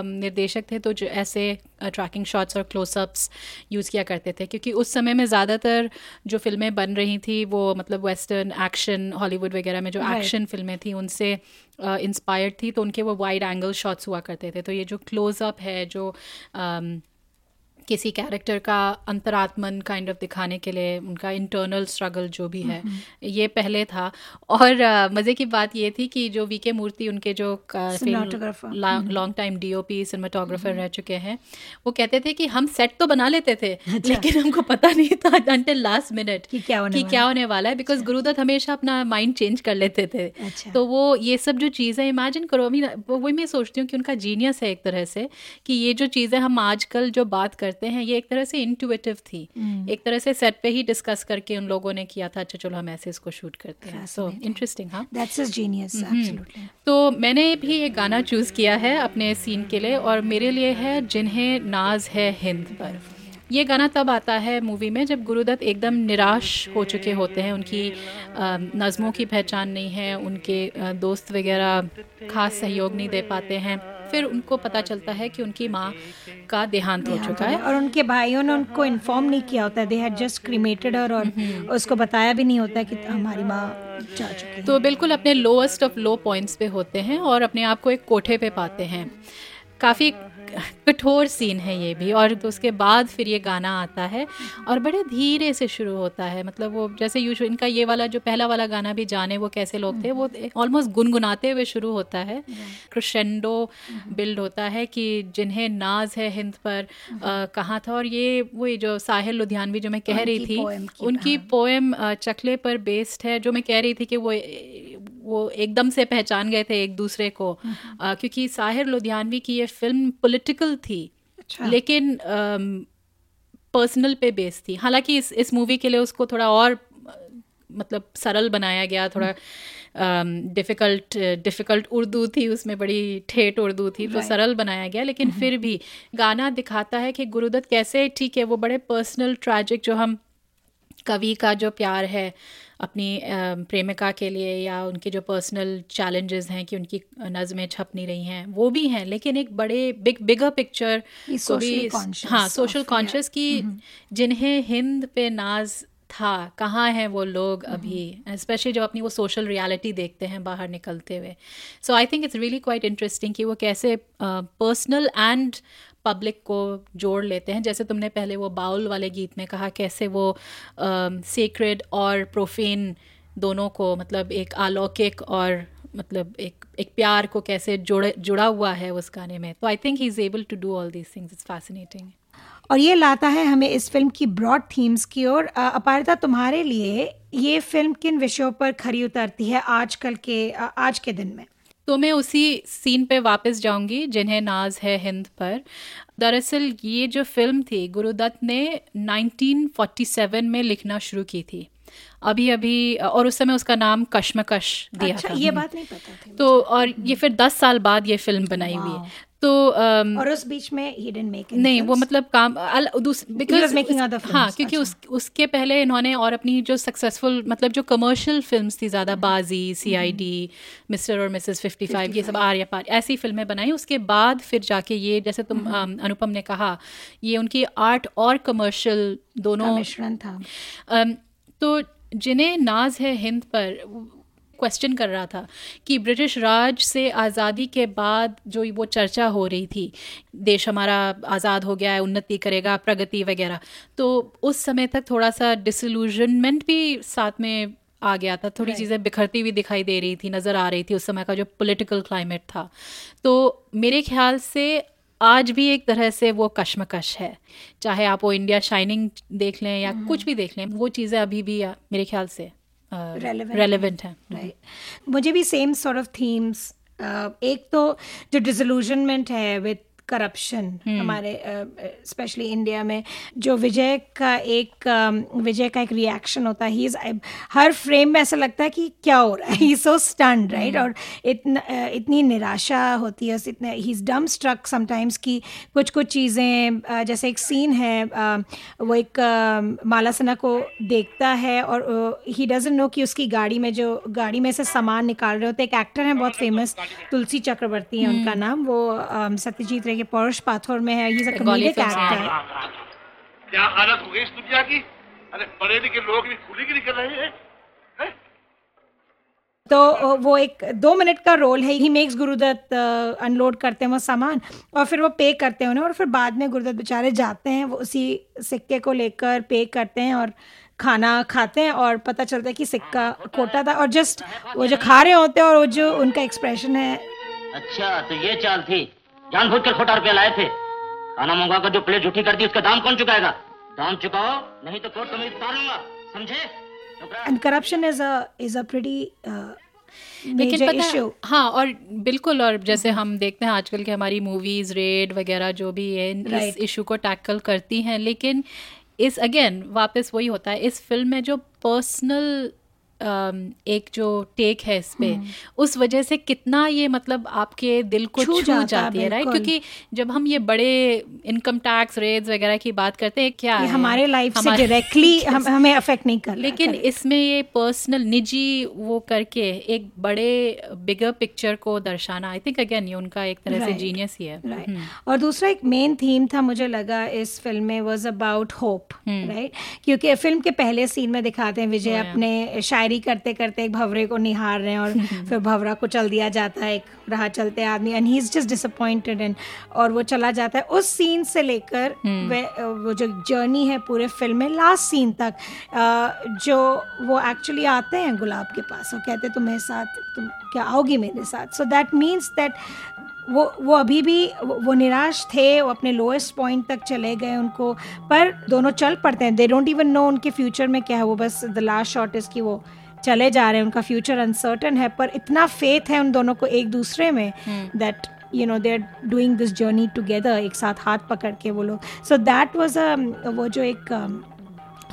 निर्देशक थे तो जो ऐसे ट्रैकिंग शॉट्स और क्लोजअप्स यूज़ किया करते थे क्योंकि उस समय में ज़्यादातर जो फ़िल्में बन रही थी वो मतलब वेस्टर्न एक्शन हॉलीवुड वगैरह में जो Right. एक्शन फ़िल्में थी उनसे इंस्पायर्ड थी तो उनके वो वाइड एंगल शॉट्स हुआ करते थे तो ये जो क्लोजअप है जो अम, किसी कैरेक्टर का अंतरात्मन काइंड ऑफ़ दिखाने के लिए उनका इंटरनल स्ट्रगल जो भी है ये पहले था। और मज़े की बात ये थी कि जो वी के मूर्ति उनके जो लॉन्ग टाइम डीओपी सिनेमाटोग्राफर रह चुके हैं वो कहते थे कि हम सेट तो बना लेते थे लेकिन हमको पता नहीं था अंटिल लास्ट मिनट कि क्या होने कि वाला क्या होने वाला है बिकॉज़ गुरुदत्त हमेशा अपना माइंड चेंज कर लेते थे। अच्छा। तो वो ये सब जो चीज़ें इमेजिन करो अभी वही मैं सोचती हूँ कि उनका जीनियस है एक तरह से कि ये जो चीज़ें हम आजकल जो बात करते हैं ये एक तरह से इंटुएटिव थी। एक तरह से सेट पे ही डिस्कस करके उन लोगों ने किया था अच्छा चलो हम ऐसे इसको शूट करते हैं। सो इंटरेस्टिंग हाँ। दैट्स जीनियस तो मैंने भी एक गाना चूज़ किया है अपने सीन के लिए और मेरे लिए है जिन्हें नाज है हिंद पर। ये गाना तब आता है मूवी में जब गुरुदत्त एकदम निराश हो चुके होते हैं उनकी नज़मों की पहचान नहीं है उनके दोस्त वगैरह खास सहयोग नहीं दे पाते हैं। फिर उनको पता चलता है कि उनकी माँ का देहांत हो चुका है। और उनके भाइयों ने उनको इन्फॉर्म नहीं किया होता। They had just cremated her और उसको बताया भी नहीं होता कि हमारी माँ जा चुकी है। तो बिल्कुल अपने लोएस्ट ऑफ़ लो पॉइंट्स पे होते हैं और अपने आप को एक कोठे पे पाते हैं। काफ़ी कठोर सीन है ये भी और तो उसके बाद फिर ये गाना आता है और बड़े धीरे से शुरू होता है। मतलब वो जैसे यूजुअल इनका ये वाला जो पहला वाला गाना भी जाने वो कैसे लोग थे वो ऑलमोस्ट गुनगुनाते हुए शुरू होता है। क्रोशेंडो बिल्ड होता है कि जिन्हें नाज है हिंद पर कहाँ था और ये वही जो साहिल लुधियानवी जो मैं कह रही थी उनकी पोएम चकले पर बेस्ड है जो मैं कह रही थी कि वो वो एकदम से पहचान गए थे एक दूसरे को। अ, क्योंकि साहिर लुधियानवी की ये फ़िल्म पॉलिटिकल थी अच्छा। लेकिन पर्सनल पे बेस्ड थी। हालाँकि इस इस मूवी के लिए उसको थोड़ा और मतलब सरल बनाया गया थोड़ा डिफ़िकल्ट डिफ़िकल्ट उर्दू थी उसमें बड़ी ठेठ उर्दू थी तो सरल बनाया गया लेकिन फिर भी गाना दिखाता है कि गुरुदत्त कैसे ठीक है वो बड़े पर्सनल ट्रैजिक जो हम कवि का जो प्यार है अपनी प्रेमिका के लिए या उनके जो पर्सनल चैलेंजेस हैं कि उनकी नज़में छप नहीं रही हैं वो भी हैं लेकिन एक बड़े बिग बिगर पिक्चर को भी हाँ सोशल कॉन्शियस की जिन्हें हिंद पे नाज था कहाँ हैं वो लोग अभी? स्पेशली जब अपनी वो सोशल रियलिटी देखते हैं बाहर निकलते हुए। So I think it's really quite interesting कि वो कैसे पर्सनल एंड पब्लिक को जोड़ लेते हैं। जैसे तुमने पहले वो बाउल वाले गीत में कहा, कैसे वो सेक्रेड और प्रोफेन दोनों को मतलब एक अलौकिक और मतलब एक एक प्यार को कैसे जोड़े, जुड़ा हुआ है उस गाने में। तो I think he is able to do all these things it's fascinating और ये लाता है हमें इस फ़िल्म की ब्रॉड थीम्स की ओर। अपारिता, तुम्हारे लिए ये फ़िल्म किन विषयों पर खरी उतरती है आजकल के आज के दिन में? तो मैं उसी सीन पे वापस जाऊँगी जिन्हें नाज है हिंद पर। दरअसल ये जो फ़िल्म थी गुरुदत्त ने 1947 में लिखना शुरू की थी। अभी अभी और उस समय उसका नाम कश्मकश दिया अच्छा था। ये बात नहीं पता थी तो और ये फिर दस साल बाद ये फ़िल्म बनाई हुई है। तो अम, और उस बीच में ही डिडंट मेक नहीं वो मतलब काम उस- हाँ क्योंकि उस उसके पहले इन्होंने और अपनी जो सक्सेसफुल मतलब जो कमर्शियल फिल्म्स थी ज़्यादा Baazi C I D mister और मिसेस फिफ्टी फाइव ये सब आर्या पार ऐसी फ़िल्में बनाई। उसके बाद फिर जाके ये जैसे तुम अनुपम ने कहा ये उनकी आर्ट और कमर्शियल दोनों मिश्रण था। तो जिन्हें नाज है हिंद पर क्वेश्चन कर रहा था कि ब्रिटिश राज से आज़ादी के बाद जो वो चर्चा हो रही थी देश हमारा आज़ाद हो गया है उन्नति करेगा प्रगति वगैरह तो उस समय तक थोड़ा सा डिसल्यूजनमेंट भी साथ में आ गया था थोड़ी right. चीज़ें बिखरती हुई दिखाई दे रही थी नज़र आ रही थी उस समय का जो पॉलिटिकल क्लाइमेट था तो मेरे ख्याल से आज भी एक तरह से वो कश्मकश है चाहे आप वो इंडिया शाइनिंग देख लें या कुछ भी देख लें वो चीज़ें अभी भी मेरे ख्याल से. रेलेवेंट है राइट मुझे भी सेम सॉर्ट ऑफ़ थीम्स एक तो जो डिसलूजनमेंट है विद करप्शन हमारे स्पेशली इंडिया में जो विजय का एक विजय का एक रिएक्शन होता है ही इज़ हर फ्रेम में ऐसा लगता है कि क्या हो रहा है। ही सो स्टंड राइट और इतना uh, इतनी निराशा होती है इतने ही इज़ डम स्ट्रक समटाइम्स कि कुछ कुछ चीज़ें uh, जैसे एक सीन है uh, वो एक uh, माला सिन्हा को देखता है और ही डजेंट नो कि उसकी गाड़ी में जो गाड़ी में से सामान निकाल रहे होते एक एक्टर हैं बहुत फ़ेमस तुलसी चक्रवर्ती है उनका नाम वो सत्यजीत रे के पौरुष पाथर में है अ कॉमेडिक एक्टर क्या हालत हो गई इस दुनिया की? अरे पढ़े लिखे लोग भी खुली गिरी कर रहे हैं हैं? तो वो एक दो मिनट का रोल है ही मेक्स गुरुदत्त अनलोड करते हैं वो सामान और फिर वो पे करते हैं उन्हें और फिर बाद में गुरुदत्त बेचारे जाते हैं वो उसी सिक्के को लेकर पे करते हैं और खाना खाते हैं और पता चलता है कि सिक्का खोटा था और जस्ट वो जो खा रहे होते हैं और वो जो उनका एक्सप्रेशन है। अच्छा तो ये चाल थी। जानबूझ कर खोटा रुपया लाए थे। खाना मंगवा कर जो प्लेट झूठी कर दी उसका दाम कौन चुकाएगा? दाम चुकाओ नहीं तो कोर्ट तुम्हें उतार लूँगा। समझे। And corruption is a is a pretty लेकिन मेजर पता इशू हाँ और बिल्कुल और जैसे हम देखते हैं आजकल की हमारी मूवीज़ रेड वगैरह जो भी है right. इस इशू को टैकल करती हैं लेकिन इस अगेन वापस वही होता है। इस फ़िल्म में जो पर्सनल एक जो टेक है इस पे उस वजह से कितना ये मतलब आपके दिल को छू जाता है, जाती है राइट क्योंकि जब हम ये बड़े इनकम टैक्स रेट्स वगैरह की बात करते हैं क्या है? हमारे लाइफ से डायरेक्टली हम हमें अफेक्ट नहीं कर लेकिन इसमें ये पर्सनल निजी वो करके एक बड़े बिगर पिक्चर को दर्शाना आई थिंक अगेन ये उनका एक तरह से जीनियस ही है। हम्म, और दूसरा एक मेन थीम था मुझे लगा इस फ़िल्म में वॉज़ अबाउट होप राइट क्योंकि फ़िल्म के पहले सीन में दिखाते हैं विजय अपने शायरी करते करते एक भवरे को निहार रहे हैं और फिर भवरा को चल दिया जाता है एक राह चलते आदमी and he is just disappointed and और वो चला जाता है। उस सीन से लेकर वे- वो जो जर्नी है पूरे फ़िल्म में लास्ट सीन तक जो वो एक्चुअली आते हैं गुलाब के पास और कहते हैं तुम्हें साथ तुम क्या आओगी मेरे साथ? सो दैट मीन्स दैट वो वो अभी भी वो वो निराश थे वो अपने लोएस्ट पॉइंट तक चले गए उनको पर दोनों चल पड़ते हैं। दे डोंट इवन नो उनके फ्यूचर में क्या है वो बस द लास्ट शॉट इज़ कि वो चले जा रहे हैं उनका फ्यूचर अनसर्टन है पर इतना फेथ है उन दोनों को एक दूसरे में that you know they are doing this journey together एक साथ हाथ पकड़ के वो लोग। सो दैट वाज अ वो जो एक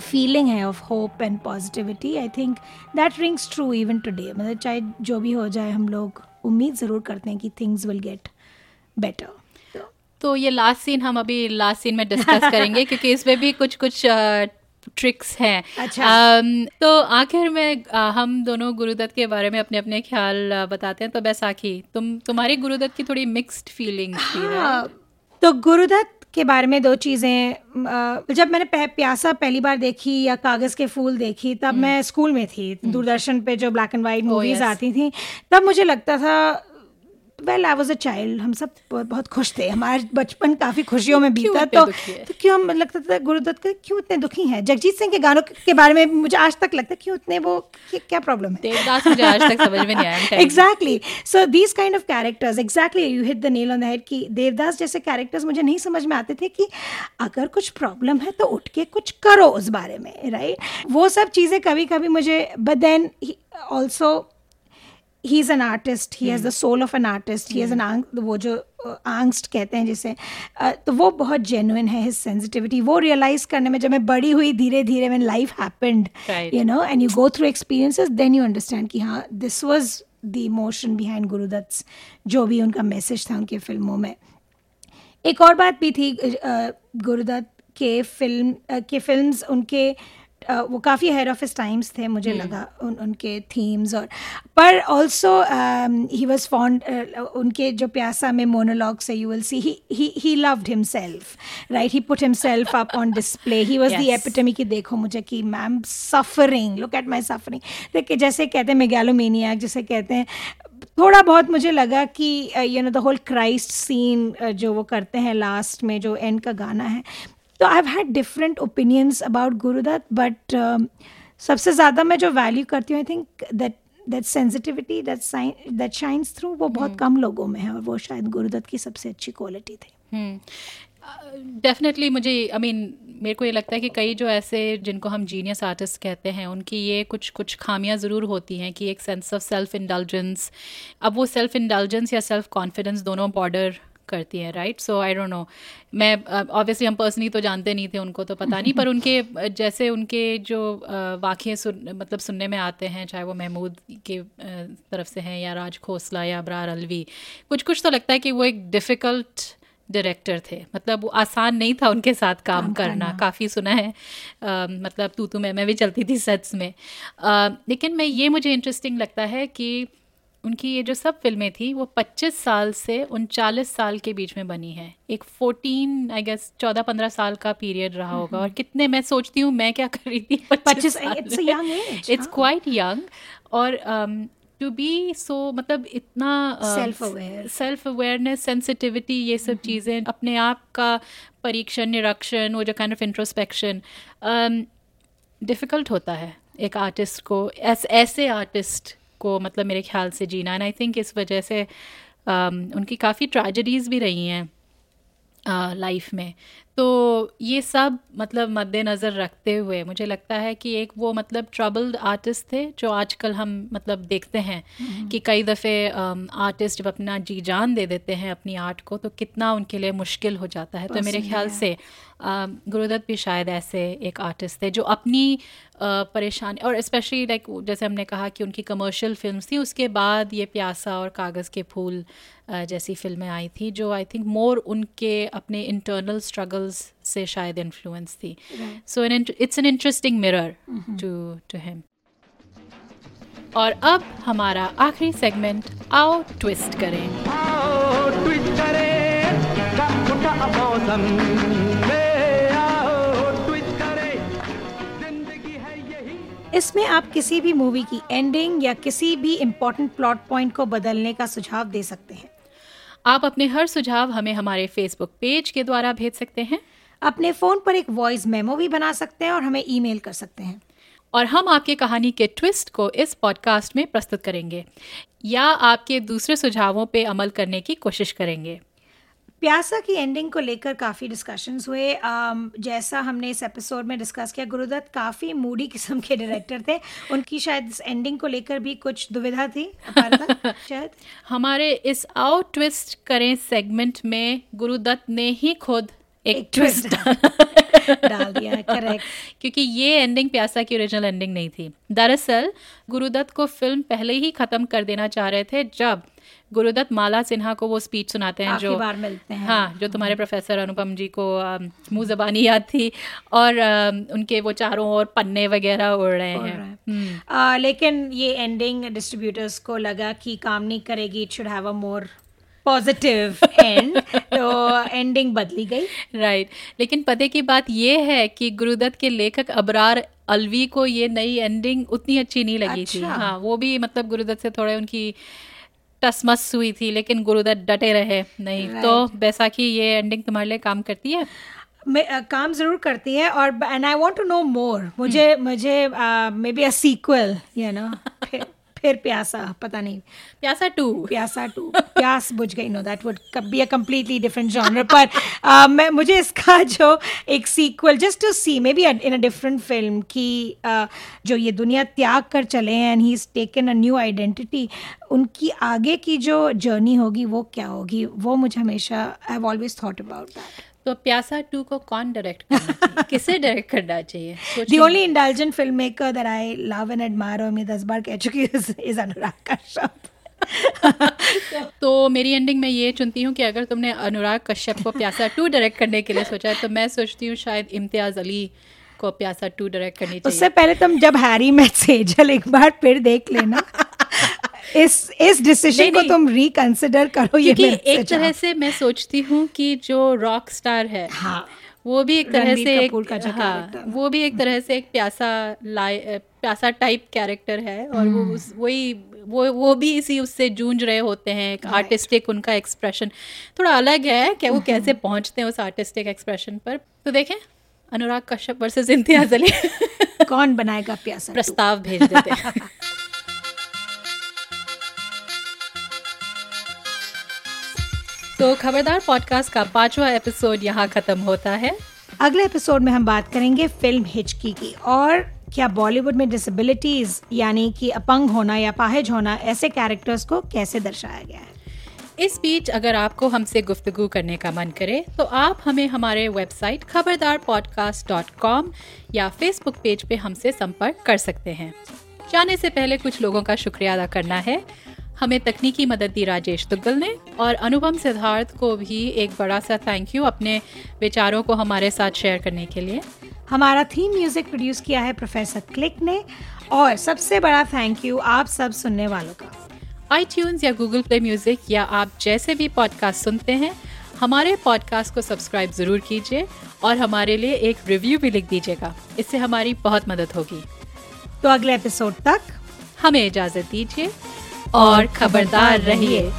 फीलिंग है of hope and positivity I think that rings true even today मतलब चाहे जो भी हो जाए हम लोग उम्मीद ज़रूर करते हैं कि थिंग्स विल गेट बेटर तो ये लास्ट सीन हम अभी लास्ट सीन में डिस्कस करेंगे क्योंकि इसमें भी कुछ कुछ ट्रिक्स हैं। अच्छा। अम, तो आखिर में अ, हम दोनों गुरुदत्त के बारे में अपने अपने ख्याल बताते हैं। तो बैसाखी तुम तुम्हारी गुरुदत्त की थोड़ी मिक्स्ड फीलिंग्स थी हाँ, तो गुरुदत्त के बारे में दो चीज़ें जब मैंने पह, प्यासा पहली बार देखी या कागज़ के फूल देखी तब मैं स्कूल में थी दूरदर्शन पे जो ब्लैक एंड वाइट मूवीज़ आती थी तब मुझे लगता था well I was a child हम सब बहुत खुश थे। हमारा बचपन काफ़ी खुशियों में बीता। तो तो क्यों हम लगता था गुरुदत्त का क्यों इतने दुखी हैं? जगजीत सिंह के गानों के बारे में मुझे आज तक लगता है क्यों इतने वो क्या- प्रॉब्लम है? देवदास मुझे आज तक समझ में नहीं आया। I'm telling you. Exactly so these kind of characters exactly you hit the nail on the head कि देवदास जैसे कैरेक्टर्स मुझे नहीं समझ में आते थे कि अगर कुछ प्रॉब्लम है तो उठ के कुछ करो उस बारे में राइट right? वो सब चीज़ें कभी कभी मुझे but then also he is an artist he has the soul of an artist he has an वो जो आंगस्ट कहते हैं जिसे तो वो बहुत जेन्युइन है हिज सेंसिटिविटी वो रियलाइज़ करने में जब मैं बड़ी हुई धीरे धीरे when life happened you know and you go through through then you understand कि हाँ this was the emotion behind Guru Dutt जो भी उनका मैसेज था उनकी फ़िल्मों में। एक और बात भी थी गुरुदत्त के फ़िल्म के फिल्म्स उनके अ, वो काफ़ी हेड ऑफ़ हिस टाइम्स थे मुझे लगा उन, उनके थीम्स और पर ऑल्सो ही वॉज़ फॉन्ड उनके जो प्यासा में मोनोलॉग से you will see he he loved himself right he put himself up on display he was the. Epitome की देखो मुझे कि I'm suffering look at my suffering देखिए जैसे कहते हैं मेगैलोमेनियाक जैसे कहते हैं थोड़ा बहुत मुझे लगा कि you know the whole Christ scene जो वो करते हैं लास्ट में जो एंड का गाना है तो I have had different opinions about Guru Dutt but सबसे ज़्यादा मैं जो वैल्यू करती हूँ I think that that sensitivity that that shines through वो बहुत कम लोगों में है और वो शायद गुरुदत्त की सबसे अच्छी क्वालिटी थी। डेफिनेटली मुझे आई मीन मेरे को ये लगता है कि कई जो ऐसे जिनको हम जीनियस आर्टिस्ट कहते हैं उनकी ये कुछ कुछ खामियाँ ज़रूर होती हैं कि एक सेंस ऑफ़ सेल्फ इंडल्जेंस अब वो सेल्फ इंडल्जेंस या सेल्फ कॉन्फिडेंस दोनों बॉर्डर करती हैं right so I don't know मैं ऑब्वियसली हम पर्सनली तो जानते नहीं थे उनको तो पता नहीं पर उनके जैसे उनके जो uh, वाक़े सुन मतलब सुनने में आते हैं चाहे वो महमूद के uh, तरफ़ से हैं या राज खोसला या अबरार अलवी कुछ कुछ तो लगता है कि वो एक डिफ़िकल्ट डायरेक्टर थे। मतलब वो आसान नहीं था उनके साथ काम, काम करना, करना। काफ़ी सुना है आ, मतलब तू तू मैं मैं भी चलती थी सेट्स में। आ, लेकिन मैं ये मुझे इंटरेस्टिंग लगता है कि उनकी ये जो सब फ़िल्में थी वो 25 साल से उनचालीस साल के बीच में बनी है। एक 14 आई गेस 14 15 साल का पीरियड रहा होगा। और। कितने मैं सोचती हूँ मैं क्या कर रही थी पच्चीस इट्स क्वाइट यंग और टू बी सो मतलब इतना self aware self awareness sensitivity ये सब. चीज़ें अपने आप का परीक्षण निरीक्षण वो जो काइंड ऑफ़ इंट्रोस्पेक्शन डिफ़िकल्ट होता है एक आर्टिस्ट को ऐसे आर्टिस्ट को मतलब मेरे ख्याल से जीना एंड आई थिंक इस वजह से um, उनकी काफ़ी ट्रेजडीज़ भी रही हैं। लाइफ में। तो ये सब मतलब मद्देनज़र रखते हुए मुझे लगता है कि एक वो मतलब ट्रबल्ड आर्टिस्ट थे जो आजकल हम मतलब देखते हैं हम्म। कि कई दफ़े आर्टिस्ट जब अपना जी जान दे देते हैं अपनी आर्ट को तो कितना उनके लिए मुश्किल हो जाता है। तो मेरे ख्याल से गुरुदत्त भी शायद ऐसे एक आर्टिस्ट थे जो अपनी परेशानी और स्पेशली लाइक जैसे हमने कहा कि उनकी कमर्शियल फ़िल्म थी उसके बाद ये प्यासा और कागज़ के फूल जैसी फ़िल्में आई थी जो आई थिंक मोर उनके अपने इंटरनल स्ट्रगल्स से शायद इन्फ्लुएंस थी। So it's an interesting mirror to to him और अब हमारा आखिरी सेगमेंट आओ ट्विस्ट करें। आओ ट्विस्ट करें इसमें आप किसी भी मूवी की एंडिंग या किसी भी इम्पोर्टेंट प्लॉट पॉइंट को बदलने का सुझाव दे सकते हैं। आप अपने हर सुझाव हमें हमारे फेसबुक पेज के द्वारा भेज सकते हैं। अपने फ़ोन पर एक वॉइस मेमो भी बना सकते हैं और हमें ईमेल कर सकते हैं। और हम आपके कहानी के ट्विस्ट को इस पॉडकास्ट में प्रस्तुत करेंगे या आपके दूसरे सुझावों पर अमल करने की कोशिश करेंगे। प्यासा की एंडिंग को लेकर काफ़ी डिस्कशंस हुए। Um, जैसा हमने इस एपिसोड में डिस्कस किया गुरुदत्त काफ़ी मूडी किस्म के डायरेक्टर थे। उनकी शायद इस एंडिंग को लेकर भी कुछ दुविधा थी शायद। हमारे इस आउट ट्विस्ट करें सेगमेंट में गुरुदत्त ने ही खुद एक, ट्विस्ट डाल दिया करेक्ट क्योंकि ये एंडिंग प्यासा की ओरिजिनल एंडिंग नहीं थी। दरअसल गुरुदत्त को फ़िल्म पहले ही ख़त्म कर देना चाह रहे थे जब गुरुदत्त माला सिन्हा को वो स्पीच सुनाते हैं जो बार मिलते हैं। हाँ जो तुम्हारे प्रोफेसर अनुपम जी को मुँह जबानी याद थी और आ, उनके वो चारों ओर पन्ने वगैरह उड़ रहे हैं। हम्म। आ, लेकिन ये एंडिंग डिस्ट्रीब्यूटर्स को लगा कि काम नहीं करेगी it should have a more positive and तो एंडिंग बदली गई राइट right. लेकिन पते की बात ये है कि गुरुदत्त के लेखक अबरार अलवी को ये नई एंडिंग उतनी अच्छी नहीं लगी अच्छा। थी हाँ वो भी मतलब गुरुदत्त से थोड़े उनकी टसमस हुई थी लेकिन गुरुदत्त डटे रहे नहीं right. तो बैसाखी ये एंडिंग तुम्हारे लिए काम करती है मैं काम ज़रूर करती है और and I want to know more मुझे. मुझे maybe a sequel you know फिर प्यासा पता नहीं। प्यासा टू। प्यासा टू। प्यास बुझ गई no that would be a completely different genre पर uh, मैं मुझे इसका जो एक sequel just to see maybe in a different film की uh, जो ये दुनिया त्याग कर चले हैं and he is taken a new identity उनकी आगे की जो जर्नी होगी वो क्या होगी वो मुझे हमेशा I have always thought about that तो प्यासा टू को कौन डायरेक्ट करना चाहिए? किसे डायरेक्ट करना चाहिए? The only intelligent film maker that I love and admire और मैं दस बार कह चुकी हूँ इज़ अनुराग कश्यप तो मेरी एंडिंग में ये चुनती हूँ कि अगर तुमने अनुराग कश्यप को प्यासा टू डायरेक्ट करने के लिए सोचा है तो मैं सोचती हूँ शायद इम्तियाज़ अली को प्यासा टू डायरेक्ट करनी चाहिए। उससे पहले तुम जब हैरी में सेजल एक बार फिर देख लेना। इस इस डिसीज़न को तुम रिकंसिडर करो ये एक तरह से मैं सोचती हूँ कि जो रॉक स्टार है हाँ। वो भी एक तरह से एक हाँ वो भी एक तरह से एक प्यासा लाई प्यासा टाइप कैरेक्टर है और वो हम्म। उस वही वो वो भी इसी उससे जूझ रहे होते हैं एक आर्टिस्टिक उनका एक्सप्रेशन थोड़ा अलग है कि वो कैसे हम्म। पहुँचते हैं उस आर्टिस्टिक एक्सप्रेशन पर। तो देखें अनुराग कश्यप वर्सेस इम्तियाज़ अली। कौन बनाएगा प्यासा प्रस्ताव भेज देते हैं। तो खबरदार पॉडकास्ट का पांचवा एपिसोड यहाँ ख़त्म होता है। अगले एपिसोड में हम बात करेंगे फ़िल्म हिचकी की और क्या बॉलीवुड में डिसेबिलिटीज यानी कि अपंग होना या पाहिज होना ऐसे कैरेक्टर्स को कैसे दर्शाया गया है? इस बीच अगर आपको हमसे गुफ्तगू करने का मन करे तो आप हमें हमारे website Khabardar podcast dot com या फेसबुक पेज पे हमसे संपर्क कर सकते हैं। जाने से पहले कुछ लोगों का शुक्रिया अदा करना है। हमें तकनीकी मदद दी राजेश दुग्गल ने और अनुपम सिद्धार्थ को भी एक बड़ा सा थैंक यू अपने विचारों को हमारे साथ शेयर करने के लिए। हमारा थीम म्यूज़िक प्रोड्यूस किया है प्रोफेसर क्लिक ने और सबसे बड़ा थैंक यू आप सब सुनने वालों का। आई या गूगल प्ले म्यूज़िक या आप जैसे भी पॉडकास्ट सुनते हैं हमारे पॉडकास्ट को सब्सक्राइब ज़रूर कीजिए और हमारे लिए एक रिव्यू भी लिख दीजिएगा। इससे हमारी बहुत मदद होगी। तो अगले एपिसोड तक हमें इजाज़त दीजिए। और खबरदार रहिए।